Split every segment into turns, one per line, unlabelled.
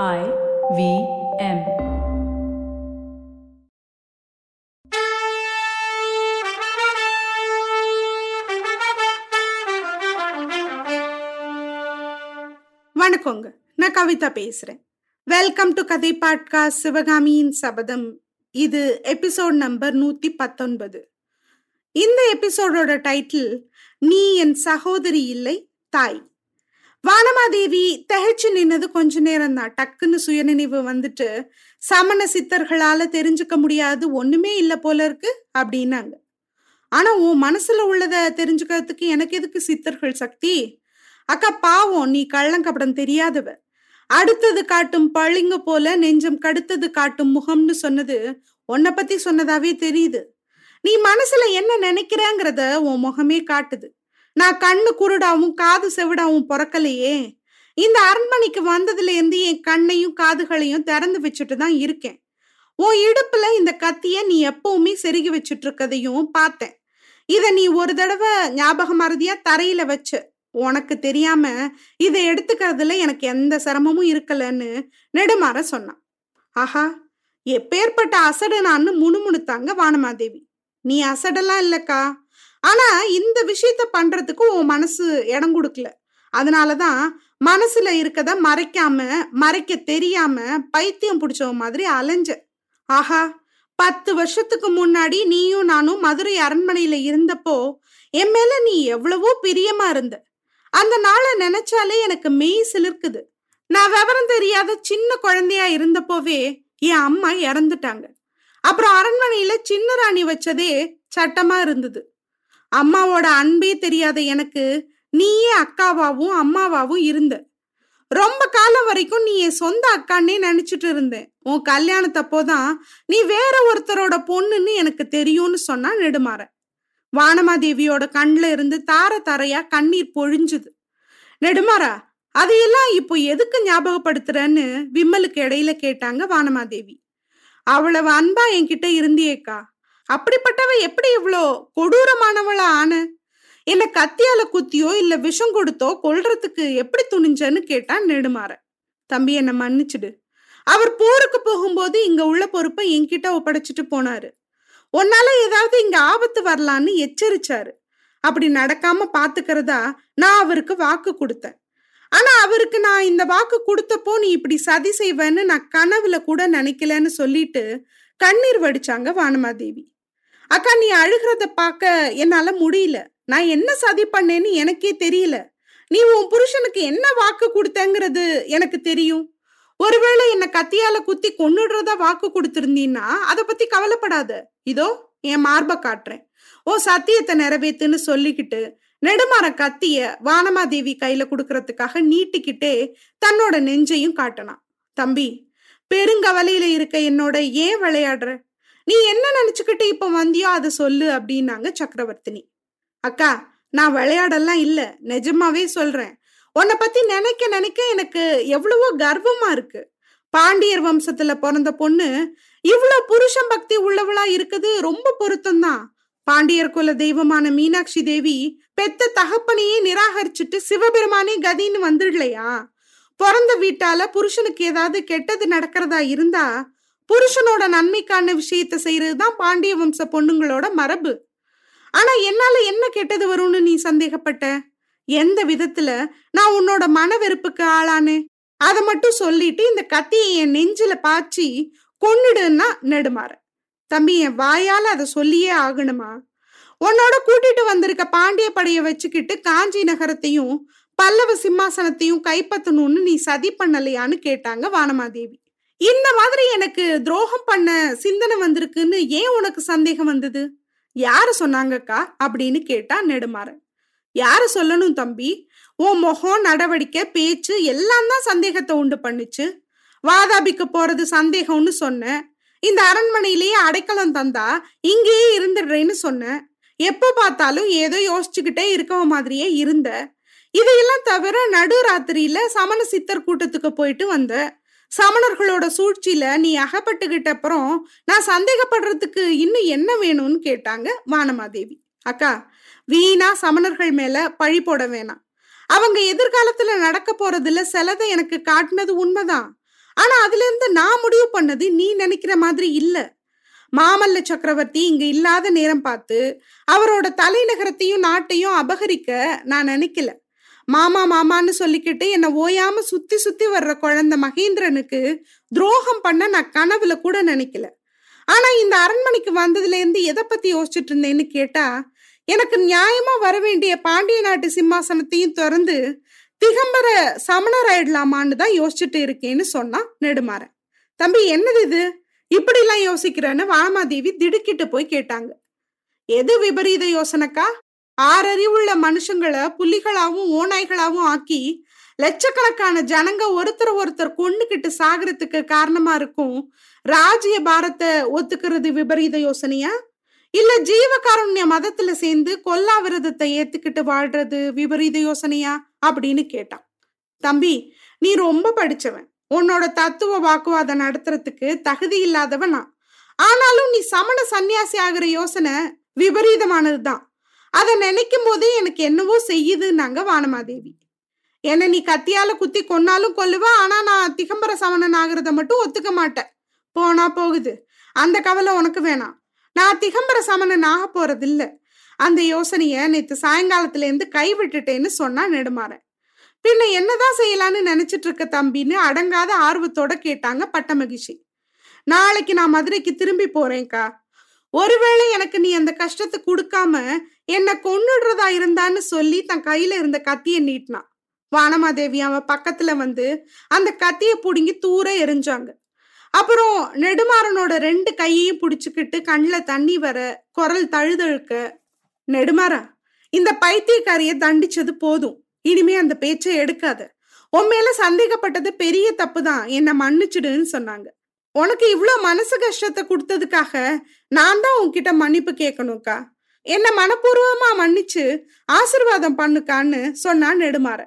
I V M.
வணக்கங்க. நான் கவிதா பேசுறேன். வெல்கம் டு கதை பாட்காஸ்ட் சிவகாமியின் சபதம் இது எபிசோட் நம்பர் நூத்தி பத்தொன்பது இந்த எபிசோடோட டைட்டில் நீ என் சகோதரி இல்லை தாய். வானமாதேவி தகைச்சு நின்னது கொஞ்ச நேரம் தான் டக்குன்னு சுயநினைவு வந்துட்டு சமண சித்தர்களால தெரிஞ்சுக்க முடியாது ஒண்ணுமே இல்ல போல இருக்கு அப்படின்னாங்க. ஆனா உன் மனசுல உள்ளத தெரிஞ்சுக்கிறதுக்கு எனக்கு எதுக்கு சித்தர்கள் சக்தி? அக்கா பாவம் நீ கள்ளங்கப்படம் தெரியாதவ. அடுத்தது காட்டும் பழிங்க போல நெஞ்சம் கடுத்தது காட்டும் முகம்னு சொன்னது உன்னை பத்தி சொன்னதாவே தெரியுது. நீ மனசுல என்ன நினைக்கிறேங்கிறத உன் முகமே காட்டுது. நான் கண்ணு குருடாவும் காது செவிடாவும் பிறக்கலையே. இந்த அரண்மனைக்கு வந்ததுல இருந்து என் கண்ணையும் காதுகளையும் திறந்து வச்சுட்டு தான் இருக்கேன். உன் இடுப்புல இந்த கத்திய நீ எப்பவுமே செருகி வச்சுட்டு இருக்கதையும் பார்த்தேன். இத நீ ஒரு தடவை ஞாபக மறதியா தரையில வச்ச உனக்கு தெரியாம இதை எடுத்துக்கிறதுல எனக்கு எந்த சிரமமும் இருக்கலன்னு நெடுமாற சொன்னான். ஆஹா எப்பேற்பட்ட அசடு நான் முணுமுணுத்தாங்க வானமாதேவி. நீ அசடெல்லாம் இல்லக்கா. ஆனா இந்த விஷயத்த பண்றதுக்கு உன் மனசு இடம் கொடுக்கல. அதனாலதான் மனசுல இருக்கத மறைக்காம மறைக்க தெரியாம பைத்தியம் பிடிச்சவ மாதிரி அலைஞ்ச. ஆஹா பத்து வருஷத்துக்கு முன்னாடி நீயும் நானும் மதுரை அரண்மனையில இருந்தப்போ என் மேல நீ எவ்வளவோ பிரியமா இருந்த. அந்த நாளை நினைச்சாலே எனக்கு மெய் சிலிர்க்குது. நான் விவரம் தெரியாத சின்ன குழந்தையா இருந்தப்போவே என் அம்மா இறந்துட்டாங்க. அப்புறம் அரண்மனையில சின்ன ராணி வச்சதே சட்டமா இருந்தது. அம்மாவோட அன்பே தெரியாத எனக்கு நீயே அக்காவாவும் அம்மாவாவும் இருந்த. ரொம்ப காலம் வரைக்கும் நீ என் சொந்த அக்கான்னே நினைச்சிட்டு இருந்தேன் உன் கல்யாணத்தப்போதான் நீ வேற ஒருத்தரோட பொண்ணுன்னு எனக்கு தெரியும்னு சொன்னா நெடுமாற. வானமாதேவியோட கண்ல இருந்து தார தாரையா கண்ணீர் பொழிஞ்சுது. நெடுமாறா அதையெல்லாம் இப்போ எதுக்கு ஞாபகப்படுத்துறன்னு விம்மலுக்கு இடையில கேட்டாங்க வானமாதேவி. அவ்வளவு அன்பா என்கிட்ட இருந்தியேக்கா. அப்படிப்பட்டவ எப்படி இவ்வளோ கொடூரமானவளா ஆன? என்ன கத்தியால குத்தியோ இல்ல விஷம் கொடுத்தோ கொல்றதுக்கு எப்படி துணிஞ்சன்னு கேட்டான் நெடுமாற தம்பி என்ன மன்னிச்சிடு. அவர் போருக்கு போகும்போது இங்க உள்ள பொறுப்பை என்கிட்ட ஒப்படைச்சிட்டு போனாரு. உன்னால ஏதாவது இங்க ஆபத்து வரலான்னு எச்சரிச்சாரு. அப்படி நடக்காம பாத்துக்கிறதா நான் அவருக்கு வாக்கு கொடுத்தேன். ஆனா அவருக்கு நான் இந்த வாக்கு கொடுத்தப்போ நீ இப்படி சதி செய்வேன்னு நான் கனவுல கூட நினைக்கலன்னு சொல்லிட்டு கண்ணீர் வடிச்சாங்க வானமாதேவி. அக்கா நீ அழுகிறத பார்க்க என்னால முடியல. நான் என்ன சதி பண்ணேன்னு எனக்கே தெரியல. நீ உன் புருஷனுக்கு என்ன வாக்கு கொடுத்தங்கிறது எனக்கு தெரியும். ஒருவேளை என்ன கத்தியால குத்தி கொண்டுடுறதா வாக்கு கொடுத்திருந்தீன்னா அதை பத்தி கவலைப்படாத. இதோ என் மார்பை காட்டுறேன். ஓ சத்தியத்தை நிறைவேத்துன்னு சொல்லிக்கிட்டு நெடுமாற கத்திய வானமாதேவி கையில கொடுக்கறதுக்காக நீட்டிக்கிட்டே தன்னோட நெஞ்சையும் காட்டினான் தம்பி பெருங்கவலையில இருக்க என்னோட ஏன் விளையாடுற? நீ என்ன நினைச்சுக்கிட்டு இப்ப வந்தியோ அதை சொல்லு அப்படின்னாங்க சக்கரவர்த்தினி. அக்கா நான் விளையாடலாம் இல்ல. நிஜமாவே சொல்றேன். உன்னை பத்தி நினைக்க நினைக்க எனக்கு எவ்வளவோ கர்வமா இருக்கு. பாண்டியர் வம்சத்துல பிறந்த பொண்ணு இவ்வளவு புருஷன் பக்தி உள்ளவளா இருக்குது. ரொம்ப பொருத்தம்தான். பாண்டியர் குல தெய்வமான மீனாட்சி தேவி பெத்த தகப்பனையே நிராகரிச்சுட்டு சிவபெருமானே கதின்னு வந்துடலையா? பிறந்த வீட்டால புருஷனுக்கு ஏதாவது கெட்டது நடக்கிறதா இருந்தா புருஷனோட நன்மைக்கான விஷயத்த செய்யறதுதான் பாண்டிய வம்ச பொண்ணுங்களோட மரபு. ஆனா என்னால என்ன கெட்டது வரும்னு நீ சந்தேகப்பட்ட? எந்த விதத்துல? நான் உன்னோட மன வெறுப்புக்கு ஆளானு. அதை மட்டும் சொல்லிட்டு இந்த கத்தியை என் நெஞ்சில பாய்ச்சி கொன்னுடுன்னா நெடுமாற. தம்பி என் வாயால அதை சொல்லியே ஆகணுமா? உன்னோட கூட்டிட்டு வந்திருக்க பாண்டிய படைய வச்சுக்கிட்டு காஞ்சி நகரத்தையும் பல்லவ சிம்மாசனத்தையும் கைப்பற்றணும்னு நீ சதி பண்ணலையான்னு கேட்டாங்க வானமாதேவி. இந்த மாதிரி எனக்கு துரோகம் பண்ண சிந்தனை வந்திருக்குன்னு ஏன் உனக்கு சந்தேகம் வந்தது? யாரு சொன்னாங்கக்கா? அப்படின்னு கேட்டா நெடுமாறன். யாரு சொல்லணும் தம்பி? உன் முகம் நடவடிக்கை பேச்சு எல்லாம் தான் சந்தேகத்தை உண்டு பண்ணுச்சு. வாதாபிக்கு போறது சந்தேகம்னு சொன்னேன் இந்த அரண்மனையிலேயே அடைக்கலம் தந்தா இங்கேயே இருந்துடுறேன்னு சொன்னேன் எப்போ பார்த்தாலும் ஏதோ யோசிச்சுக்கிட்டே இருக்கவ மாதிரியே இருந்த. இதையெல்லாம் தவிர நடு ராத்திரியில சமண சித்தர் கூட்டத்துக்கு போயிட்டு வந்தேன் சமணர்களோட சூழ்ச்சியில நீ அகப்பட்டுக்கிட்ட அப்புறம் நான் சந்தேகப்படுறதுக்கு இன்னும் என்ன வேணும்னு கேட்டாங்க வானமாதேவி. அக்கா வீணா சமணர்கள் மேல பழி போட வேணாம். அவங்க எதிர்காலத்துல நடக்க போறதுல சிலதை எனக்கு காட்டினது உண்மைதான். ஆனா அதுல இருந்து நான் முடிவு பண்ணது நீ நினைக்கிற மாதிரி இல்ல. மாமல்ல சக்கரவர்த்தி இங்க இல்லாத நேரம் பார்த்து அவரோட தலைநகரத்தையும் நாட்டையும் அபகரிக்க நான் நினைக்கல. மாமா மாமான்னு சொல்லிக்கிட்டு என்னை ஓயாம சுத்தி சுத்தி வர்ற குழந்தை மகேந்திரனுக்கு துரோகம் பண்ண நான் கனவுல கூட நினைக்கல. ஆனா இந்த அரண்மனைக்கு வந்ததுல இருந்து எதை பத்தி யோசிச்சுட்டு இருந்தேன்னு கேட்டா எனக்கு நியாயமா வர வேண்டிய பாண்டிய நாட்டு சிம்மாசனத்தையும் திறந்து திகம்பர சமணர் ஆயிடலாமான்னு தான் யோசிச்சுட்டு இருக்கேன்னு சொன்னா நெடுமாறன். தம்பி என்னது இது? இப்படிலாம் யோசிக்கிறேன்னு வாமாதேவி திடுக்கிட்டு போய் கேட்டாங்க. எது விபரீத யோசனைக்கா? ஆறறிவுள்ள மனுஷங்களை புலிகளாவும் ஓநாய்களாவும் ஆக்கி லட்சக்கணக்கான ஜனங்க ஒருத்தர் ஒருத்தர் கொண்டுகிட்டு சாகிறதுக்கு காரணமா இருக்கும் ராஜ்ய பாரத்தை ஒத்துக்கிறது விபரீத யோசனையா? இல்ல ஜீவகாருண்ய மதத்துல சேர்ந்து கொல்லா விரதத்தை ஏத்துக்கிட்டு வாழ்றது விபரீத யோசனையா? அப்படின்னு கேட்டான். தம்பி நீ ரொம்ப படிச்சவன். உன்னோட தத்துவ வாக்குவாதம் நடத்துறதுக்கு தகுதி இல்லாதவன் நான். ஆனாலும் நீ சமண சன்னியாசி ஆகிற யோசனை விபரீதமானதுதான். அதை நினைக்கும் போதே எனக்கு என்னவோ செய்யுதுன்னாங்க வானமாதேவி. என்ன நீ கத்தியால குத்தி கொன்னாலும் கொல்லுவ ஆனா நான் திகம்பர சமணன் ஆகுறத மட்டும் ஒத்துக்க மாட்டேன். போனா போகுது. அந்த கவலை உனக்கு வேணாம். நான் திகம்பர சமணன் ஆக போறது இல்ல அந்த யோசனைய நேத்து சாயங்காலத்துல இருந்து கை விட்டுட்டேன்னு சொன்னா நெடுமாறன். பின்ன என்னதான் செய்யலான்னு நினைச்சிட்டு இருக்க தம்பின்னு அடங்காத ஆர்வத்தோட கேட்டாங்க பட்ட மகிழ்ச்சி நாளைக்கு நான் மதுரைக்கு திரும்பி போறேன்க்கா. ஒருவேளை எனக்கு நீ அந்த கஷ்டத்தை கொடுக்காம என்னை கொன்னுடுறதா இருந்தான்னு சொல்லி தன் கையில இருந்த கத்திய நீட்டினான் வானமாதேவி அவன் பக்கத்துல வந்து அந்த கத்திய பிடுங்கி தூர எரிஞ்சாங்க. அப்புறம் நெடுமாறனோட ரெண்டு கையையும் பிடிச்சுக்கிட்டு கண்ணில் தண்ணி வர குரல் தழுதழுக்க நெடுமாறா இந்த பைத்தியக்காரியை தண்டிச்சது போதும். இனிமே அந்த பேச்சை எடுக்காத. உன் மேல சந்தேகப்பட்டது பெரிய தப்பு தான் என்னை மன்னிச்சிடுன்னு சொன்னாங்க. உனக்கு இவ்வளோ மனசு கஷ்டத்தை கொடுத்ததுக்காக நான் தான் உன்கிட்ட மன்னிப்பு கேட்கணும்க்கா. என்ன மனப்பூர்வமா மன்னிச்சு ஆசிர்வாதம் பண்ணுக்கான்னு சொன்னான் நெடுமாற.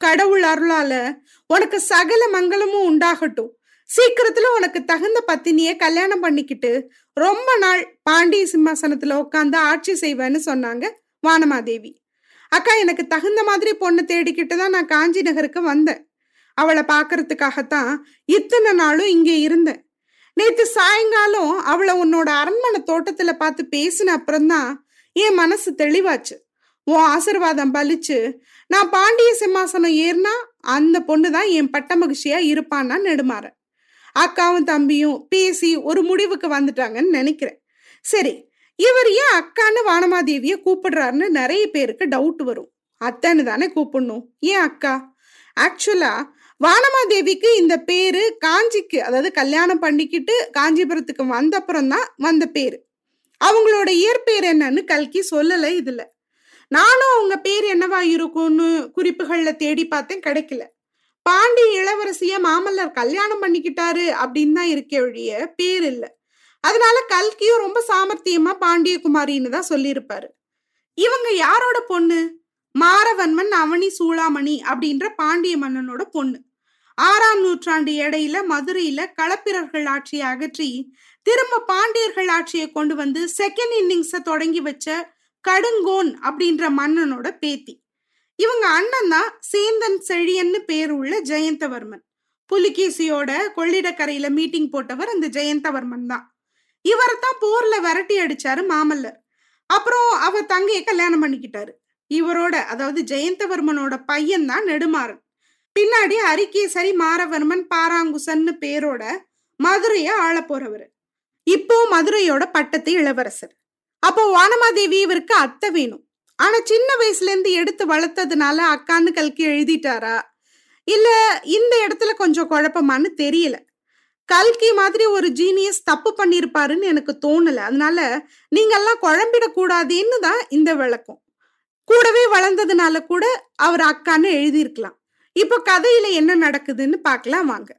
கடவுள் அருளால உனக்கு சகல மங்களமும் உண்டாகட்டும். சீக்கிரத்துல உனக்கு தகுந்த பத்தினிய கல்யாணம் பண்ணிக்கிட்டு ரொம்ப நாள் பாண்டிய சிம்மாசனத்துல உட்காந்து ஆட்சி செய்வேன்னு சொன்னாங்க வானமாதேவி. அக்கா எனக்கு தகுந்த மாதிரி பொண்ணு தேடிக்கிட்டு தான் நான் காஞ்சி நகருக்கு வந்தேன். அவளை பாக்குறதுக்காகத்தான் இத்தனை நாளும் இங்கே இருந்தேன். நேத்து சாயங்காலம் அவளை உன்னோட அரண்மனை தோட்டத்துல பார்த்து பேசின அப்புறம்தான் என் மனசு தெளிவாச்சு. உன் ஆசிர்வாதம் பலிச்சு. நான் பாண்டிய சிம்மாசனம் ஏறினா அந்த பொண்ணு தான் என் பட்ட மகிழ்ச்சியா இருப்பான்னா நெடுமாற அக்காவும் தம்பியும் பேசி ஒரு முடிவுக்கு வந்துட்டாங்கன்னு நினைக்கிறேன். சரி இவர் ஏன் அக்கான்னு வானமாதேவிய கூப்பிடுறாருன்னு நிறைய பேருக்கு டவுட் வரும். அத்தைன்னு தானே கூப்பிடணும். ஏன் அக்கா? ஆக்சுவலா வானமாதேவிக்கு இந்த பேரு காஞ்சிக்கு அதாவது கல்யாணம் பண்ணிக்கிட்டு காஞ்சிபுரத்துக்கு வந்த அப்புறம் தான் வந்த பேரு. அவங்களோட இயற்பெயர் என்னன்னு கல்கி சொல்லலை இதுல. நானும் அவங்க பேர் என்னவா இருக்கும்னு குறிப்புகள்ல தேடி பார்த்தேன் கிடைக்கல. பாண்டி இளவரசிய மாமல்லர் கல்யாணம் பண்ணிக்கிட்டாரு அப்படின்னு தான் இருக்கே ஒழிய பேர் இல்ல. அதனால கல்கியும் ரொம்ப சாமர்த்தியமா பாண்டிய குமாரின்னு தான் சொல்லியிருப்பாரு. இவங்க யாரோட பொண்ணு? மாரவன்மன் அவனி சூளாமணி அப்படின்ற பாண்டிய மன்னனோட பொண்ணு. ஆறாம் நூற்றாண்டு இடையில மதுரையில களப்பிரர்கள் ஆட்சியை அகற்றி திரும்ப பாண்டியர்கள் ஆட்சியை கொண்டு வந்து செகண்ட் இன்னிங்ஸை தொடங்கி வச்ச கடுங்கோன் அப்படின்ற மன்னனோட பேத்தி. இவங்க அண்ணன் தான் சேந்தன் செழியன்னு பேர் உள்ள ஜெயந்தவர்மன். புலிகேசியோட கொள்ளிடக்கரையில மீட்டிங் போட்டவர் அந்த ஜெயந்தவர்மன் தான். இவரை தான் போர்ல விரட்டி அடிச்சாரு மாமல்லர். அப்புறம் அவர் தங்கையை கல்யாணம் பண்ணிக்கிட்டாரு. இவரோட அதாவது ஜெயந்தவர்மனோட பையன் தான் நெடுமாறன். பின்னாடி அரிகேசரி மாரவர்மன் பாராங்குசன்னு பேரோட மதுரையை ஆள போறவர். இப்போ மதுரையோட பட்டத்து இளவரசர். அப்போ வானமாதேவி இவருக்கு அத்தை வேணும். ஆனா சின்ன வயசுல இருந்து எடுத்து வளர்த்ததுனால அக்கான்னு கல்கி எழுதிட்டாரா? இல்ல இந்த இடத்துல கொஞ்சம் குழப்பமான்னு தெரியல. கல்கி மாதிரி ஒரு ஜீனியஸ் தப்பு பண்ணிருப்பாருன்னு எனக்கு தோணல. அதனால நீங்கெல்லாம் குழம்பிடக்கூடாதுன்னு தான் இந்த விளக்கம். கூடவே வளர்ந்ததுனால கூட அவர் அக்கான்னு எழுதியிருக்கலாம். இப்போ கதையில என்ன நடக்குதுன்னு பார்க்கலாம் வாங்க.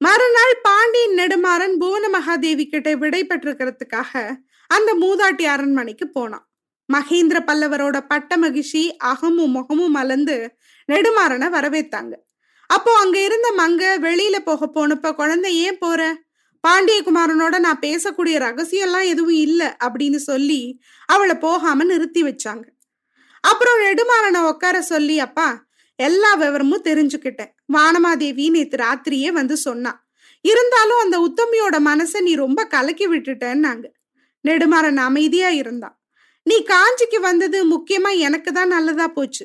மறுநாள் பாண்டியன் நெடுமாறன் புவன மகாதேவி கிட்ட விடை பெற்றுக்கிறதுக்காக அந்த மூதாட்டி அரண்மனைக்கு போனான். மகேந்திர பல்லவரோட பட்ட மகிழ்ச்சி அகமும் முகமும் மலர்ந்து நெடுமாறனை வரவேத்தாங்க அப்போ அங்க இருந்த மங்க வெளியில போக போனப்ப குழந்தை ஏன் போற? பாண்டியகுமாரனோட நான் பேசக்கூடிய ரகசியம்லாம் எதுவும் இல்லை அப்படின்னு சொல்லி அவளை போகாம நிறுத்தி வச்சாங்க. அப்புறம் நெடுமாறனை உட்கார சொல்லி அப்பா எல்லா விவரமும் தெரிஞ்சுக்கிட்டேன். வானமாதேவி நேத்து ராத்திரியே வந்து சொன்னான் இருந்தாலும் அந்த உத்தமியோட மனசை நீ ரொம்ப கலக்கி விட்டுட்டேன்னாங்க. நெடுமாறன் அமைதியா இருந்தான். நீ காஞ்சிக்கு வந்தது முக்கியமா எனக்கு தான் நல்லதா போச்சு.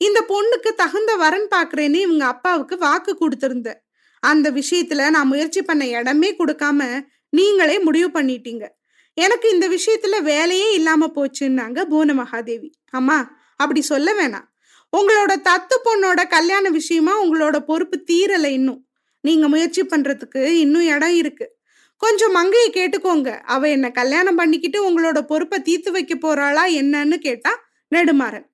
இந்த பொண்ணுக்கு தகுந்த வரன் பாக்குறேன்னு இவங்க அப்பாவுக்கு வாக்கு கொடுத்திருந்த அந்த விஷயத்துல நான் முயற்சி பண்ண இடமே கொடுக்காம நீங்களே முடிவு பண்ணிட்டீங்க. எனக்கு இந்த விஷயத்துல வேலையே இல்லாம போச்சுன்னாங்க பூன மகாதேவி அம்மா அப்படி சொல்ல வேணாம். உங்களோட தத்து பொண்ணோட கல்யாண விஷயமா உங்களோட பொறுப்பு தீரலை இன்னும். நீங்க முயற்சி பண்றதுக்கு இன்னும் இடம் இருக்கு. கொஞ்சம் மங்கையை கேட்டுக்கோங்க. அவ என்ன கல்யாணம் பண்ணிக்கிட்டு உங்களோட பொறுப்பை தீர்த்து வைக்க போறாளா என்னன்னு கேட்டா நெடுமாறன்.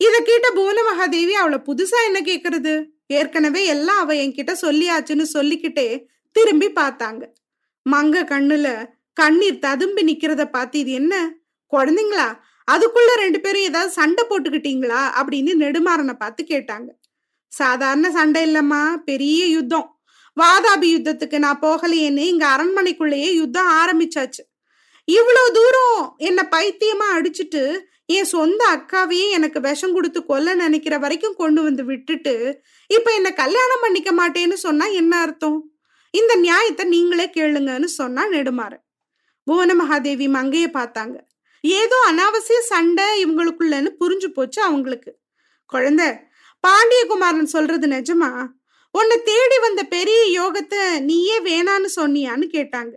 இத கேட்ட புவன மகாதேவி அவளை புதுசா என்ன கேக்குறது? ஏற்கனவே எல்லாம் அவ என்கிட்ட சொல்லியாச்சுன்னு சொல்லிக்கிட்டே திரும்பி பார்த்தாங்க. மங்க கண்ணுல கண்ணீர் ததும்பி நிக்கிறத பார்த்து இது என்ன? குழந்தைங்களா? அதுக்குள்ள ரெண்டு பேரும் ஏதாவது சண்டை போட்டுக்கிட்டீங்களா? அப்படின்னு நெடுமாறனை பார்த்து கேட்டாங்க. சாதாரண சண்டை இல்லம்மா பெரிய யுத்தம். வாதாபி யுத்தத்துக்கு நான் போகலையேன்னு இங்க அரண்மனைக்குள்ளேயே யுத்தம் ஆரம்பிச்சாச்சு. இவ்வளவு தூரம் என்ன பைத்தியமா அடிச்சுட்டு என் சொந்த அக்காவையே எனக்கு விஷம் கொடுத்து கொல்ல நினைக்கிற வரைக்கும் கொண்டு வந்து விட்டுட்டு இப்ப என்ன கல்யாணம் பண்ணிக்க மாட்டேன்னு சொன்னா என்ன அர்த்தம்? இந்த நியாயத்தை நீங்களே கேளுங்கன்னு சொன்னா நெடுமாறு புவன மகாதேவி மங்கைய பார்த்தாங்க. ஏதோ அனாவசிய சண்டை இவங்களுக்குள்ளன்னு புரிஞ்சு போச்சு அவங்களுக்கு. குழந்தை பாண்டியகுமாரன் சொல்றது நிஜமா? உன்னை தேடி வந்த பெரிய யோகத்தை நீயே வேணான்னு சொன்னியான்னு கேட்டாங்க.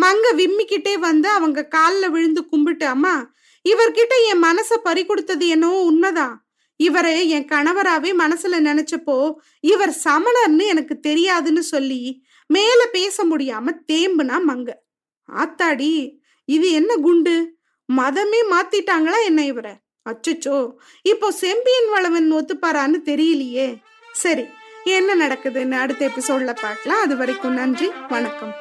மங்க விம்மிக்கிட்டே வந்து அவங்க காலில் விழுந்து கும்பிட்டு அம்மா இவர்கிட்ட என் மனசை பறி கொடுத்தது என்னவோ உண்மைதான் இவரை என் கணவராகவே மனசுல நினைச்சப்போ இவர் சமணர்னு எனக்கு தெரியாதுன்னு சொல்லி மேல பேச முடியாம தேம்புனா மங்க. ஆத்தாடி இது என்ன குண்டு? மதமே மாத்திட்டாங்களா என்ன இவரை? அச்சோ இப்போ செம்பியன் வளவன் ஒத்துப்பாரான்னு தெரியலையே. சரி என்ன நடக்குதுன்னு அடுத்த எபிசோட்ல பார்க்கலாம். அது வரைக்கும் நன்றி வணக்கம்.